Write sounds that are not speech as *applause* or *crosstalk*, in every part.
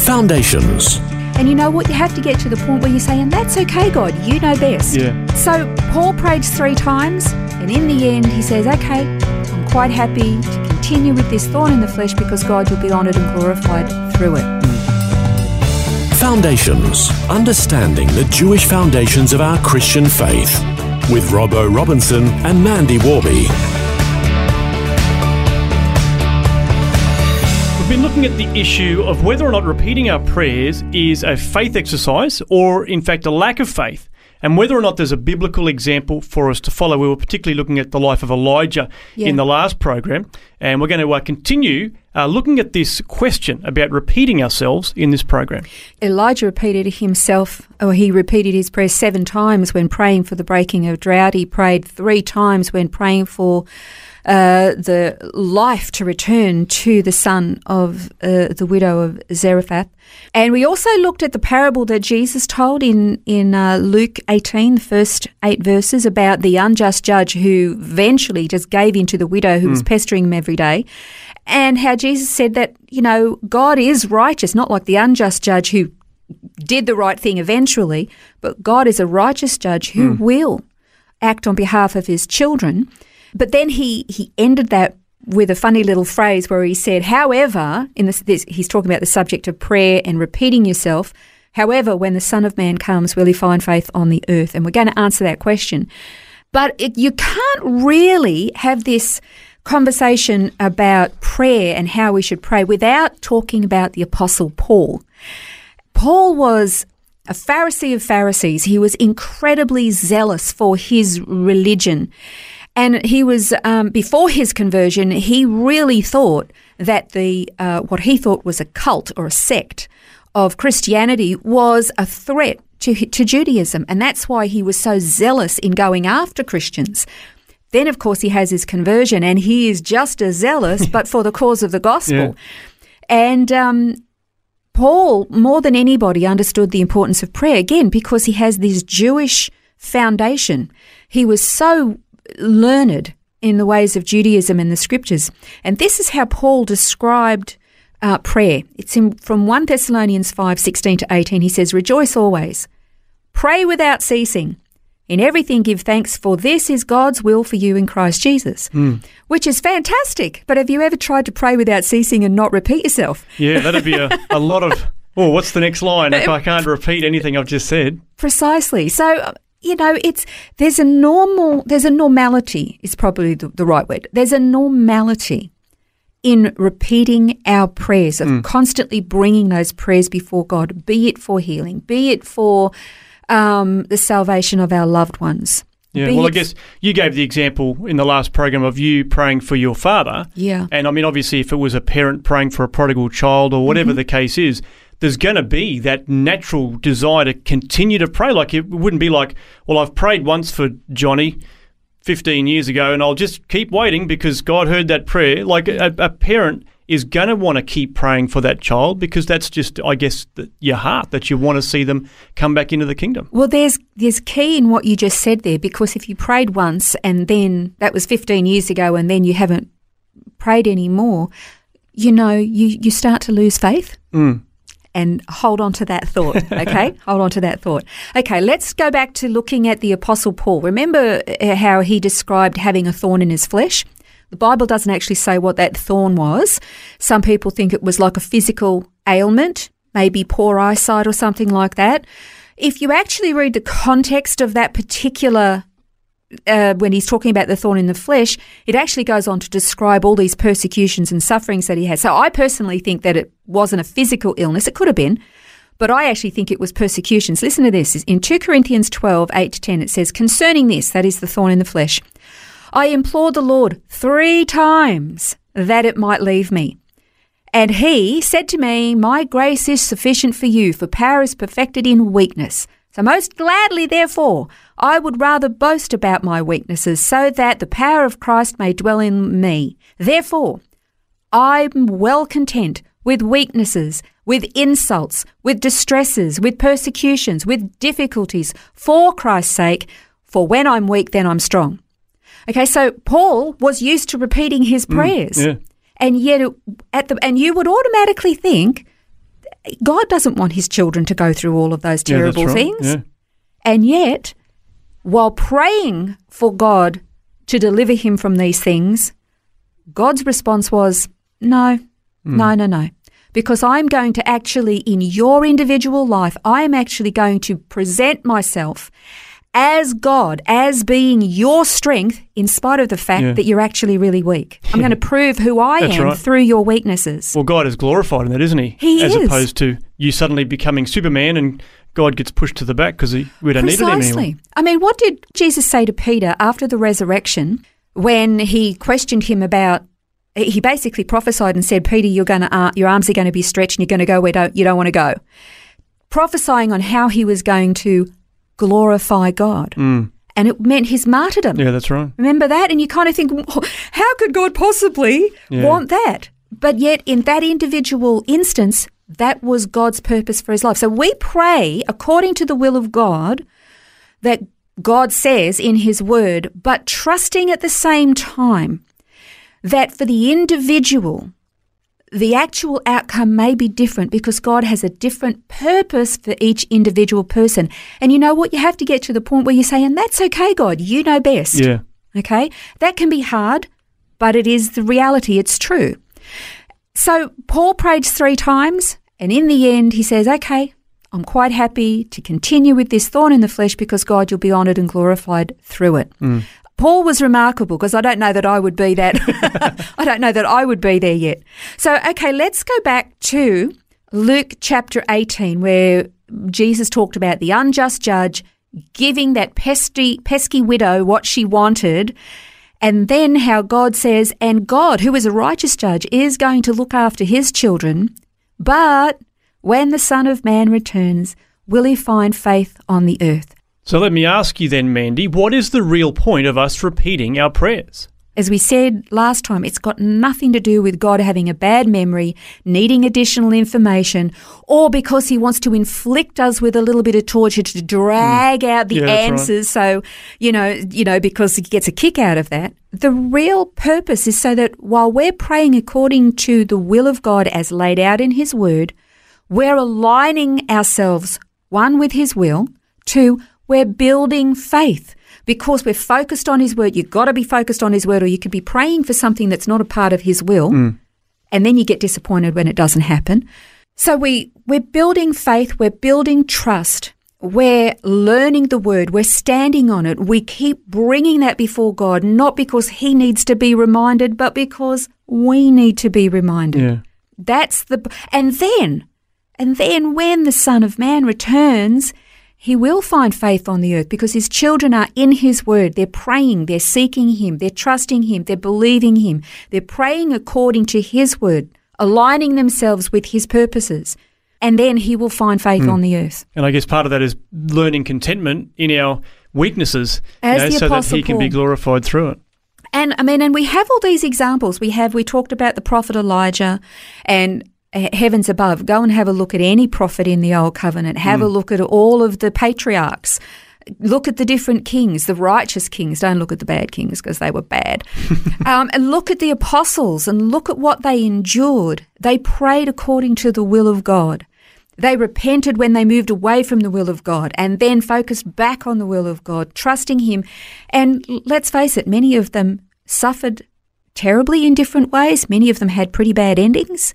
Foundations. And you know what? You have to get to the point where you're saying, that's okay, God, you know best. Yeah. So Paul prayed three times, and in the end, he says, okay, I'm quite happy to continue with this thorn in the flesh because God will be honoured and glorified through it. Mm. Foundations. Understanding the Jewish foundations of our Christian faith. With Robbo Robinson and Mandy Warby. Been looking at the issue of whether or not repeating our prayers is a faith exercise or, in fact, a lack of faith, and whether or not there's a biblical example for us to follow. We were particularly looking at the life of Elijah Yeah. in the last program, and we're going to uh, continue uh, looking at this question about repeating ourselves in this program. Elijah repeated himself, or he repeated his prayer seven times when praying for the breaking of drought. He prayed three times when praying for uh, the life to return to the son of uh, the widow of Zarephath. And we also looked at the parable that Jesus told in, in uh, Luke 18, the first eight verses, about the unjust judge who eventually just gave in to the widow who was pestering him every day. And how Jesus said that, you know, God is righteous, not like the unjust judge who did the right thing eventually, but God is a righteous judge who hmm. will act on behalf of his children. But then he, he ended that with a funny little phrase where he said, however, in this, this, he's talking about the subject of prayer and repeating yourself. However, when the Son of Man comes, will he find faith on the earth? And we're going to answer that question. But it, you can't really have this conversation about prayer and how we should pray without talking about the Apostle Paul. Paul was a Pharisee of Pharisees. He was incredibly zealous for his religion. And he was, um, before his conversion, he really thought that the, uh, what he thought was a cult or a sect of Christianity was a threat to, to Judaism. And that's why he was so zealous in going after Christians. Then, of course, he has his conversion and he is just as zealous, but for the cause of the gospel. *laughs* Yeah. And um, Paul, more than anybody, understood the importance of prayer again because he has this Jewish foundation. He was so learned in the ways of Judaism and the scriptures. And this is how Paul described uh, prayer. It's in, from 1 Thessalonians 5 16 to 18. He says, Rejoice always, pray without ceasing. In everything, give thanks, for this is God's will for you in Christ Jesus, which is fantastic. But have you ever tried to pray without ceasing and not repeat yourself? Yeah, that'd be a, a lot of. Oh, what's the next line if I can't repeat anything I've just said? Precisely. So, uh, you know, it's there's a normal, there's a normality, is probably the, the right word. There's a normality in repeating our prayers, of constantly bringing those prayers before God, be it for healing, be it for um, the salvation of our loved ones. Yeah, be well, I guess you gave the example in the last program of you praying for your father. Yeah. And I mean, obviously, if it was a parent praying for a prodigal child or whatever the case is, there's going to be that natural desire to continue to pray. Like, it wouldn't be like, well, I've prayed once for Johnny 15 years ago and I'll just keep waiting because God heard that prayer. Like, a, a parent is going to want to keep praying for that child because that's just, I guess, the, your heart that you want to see them come back into the kingdom. Well, there's there's key in what you just said there because if you prayed once and then that was 15 years ago and then you haven't prayed anymore, you know, you, you start to lose faith. And hold on to that thought, *laughs* okay? hold on to that thought. Okay, let's go back to looking at the Apostle Paul. Remember uh, how he described having a thorn in his flesh? The Bible doesn't actually say what that thorn was. Some people think it was like a physical ailment, maybe poor eyesight or something like that. If you actually read the context of that particular uh, when he's talking about the thorn in the flesh, it actually goes on to describe all these persecutions and sufferings that he had. So I personally think that it wasn't a physical illness. It could have been, but I actually think it was persecutions. Listen to this. In 2 Corinthians 12, 8 to 10, it says, Concerning this, that is the thorn in the flesh, I implored the Lord three times that it might leave me. And he said to me, My grace is sufficient for you, for power is perfected in weakness. So most gladly, therefore, I would rather boast about my weaknesses, so that the power of Christ may dwell in me. Therefore, I'm well content with weaknesses, with insults, with distresses, with persecutions, with difficulties, for Christ's sake, for when I'm weak, then I'm strong. Okay, so Paul was used to repeating his prayers. Mm, yeah. And yet, it, at the and you would automatically think God doesn't want His children to go through all of those Yeah, terrible right. things. Yeah. And yet, while praying for God to deliver him from these things, God's response was, No, no, no, no. Because I'm going to actually, in your individual life, I am actually going to present myself as God, as being your strength, in spite of the fact Yeah. that you're actually really weak. I'm going *laughs* to prove who I That's am right. through your weaknesses. Well, God is glorified in that, isn't He? He As is. opposed to you suddenly becoming Superman and God gets pushed to the back because we don't need it anymore. Precisely. I mean, what did Jesus say to Peter after the resurrection when he questioned him about? He basically prophesied and said, "Peter, you're going to uh, your arms are going to be stretched and you're going to go where don't, you don't want to go," prophesying on how he was going to glorify God, and it meant his martyrdom. Mm. Yeah, that's right. Remember that? And you kind of think, how could God possibly Yeah. want that? But yet, in that individual instance, that was God's purpose for his life. So we pray according to the will of God that God says in his word, but trusting at the same time that for the individual, the actual outcome may be different because God has a different purpose for each individual person. And you know what? You have to get to the point where you say, and that's okay, God, you know best. Yeah. Okay? That can be hard, but it is the reality. It's true. So Paul prayed three times, and in the end, he says, Okay, I'm quite happy to continue with this thorn in the flesh because God, you'll be honoured and glorified through it. Mm. Paul was remarkable because I don't know that I would be that. *laughs* I don't know that I would be there yet. So, okay, let's go back to Luke chapter 18, where Jesus talked about the unjust judge giving that pesky, pesky widow what she wanted. And then how God says, and God, who is a righteous judge, is going to look after his children. But when the Son of Man returns, will he find faith on the earth? So let me ask you then, Mandy, what is the real point of us repeating our prayers? As we said last time, it's got nothing to do with God having a bad memory, needing additional information, or because he wants to inflict us with a little bit of torture to drag mm. out the Yeah, that's right. answers. So, you know, you know, because he gets a kick out of that. The real purpose is so that while we're praying according to the will of God as laid out in his word, we're aligning ourselves, one, with his will, two, we're building faith because we're focused on his word. You've got to be focused on his word, or you could be praying for something that's not a part of his will, mm. and then you get disappointed when it doesn't happen. So we, we're building faith, we're building trust. We're learning the word. We're standing on it. We keep bringing that before God, not because He needs to be reminded, but because we need to be reminded. Yeah. That's the and then and then when the Son of Man returns, he will find faith on the earth because his children are in his word. They're praying, they're seeking him, they're trusting him, they're believing him. They're praying according to his word, aligning themselves with his purposes. And then he will find faith hmm. on the earth. And I guess part of that is learning contentment in our weaknesses, you know, so that He can be glorified through it. And I mean, and we have all these examples. We have, we talked about the prophet Elijah and heavens above. Go and have a look at any prophet in the Old Covenant. Have a look at all of the patriarchs. Look at the different kings, the righteous kings. Don't look at the bad kings because they were bad. *laughs* um, and look at the apostles and look at what they endured. They prayed according to the will of God. They repented when they moved away from the will of God and then focused back on the will of God, trusting Him. And let's face it, many of them suffered terribly in different ways. Many of them had pretty bad endings.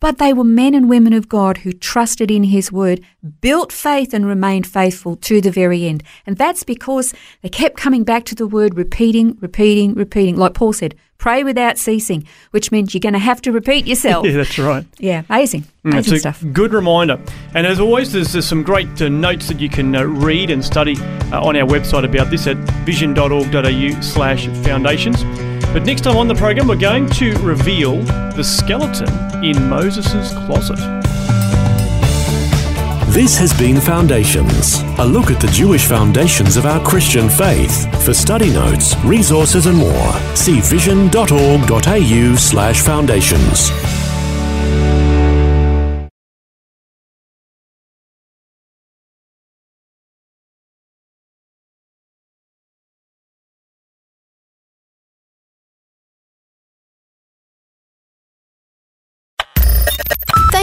But they were men and women of God who trusted in His word, built faith, and remained faithful to the very end. And that's because they kept coming back to the word, repeating, repeating, repeating. Like Paul said, pray without ceasing, which means you're going to have to repeat *laughs* yourself. Yeah, that's right. yeah, amazing. Mm, Amazing a stuff. good reminder. And as always, there's, there's some great uh, notes that you can uh, read and study uh, on our website about this at vision.org.au slash foundations. But next time on the program, we're going to reveal the skeleton in Moses' closet. This has been Foundations, a look at the Jewish foundations of our Christian faith. For study notes, resources, and more, see vision.org.au slash foundations.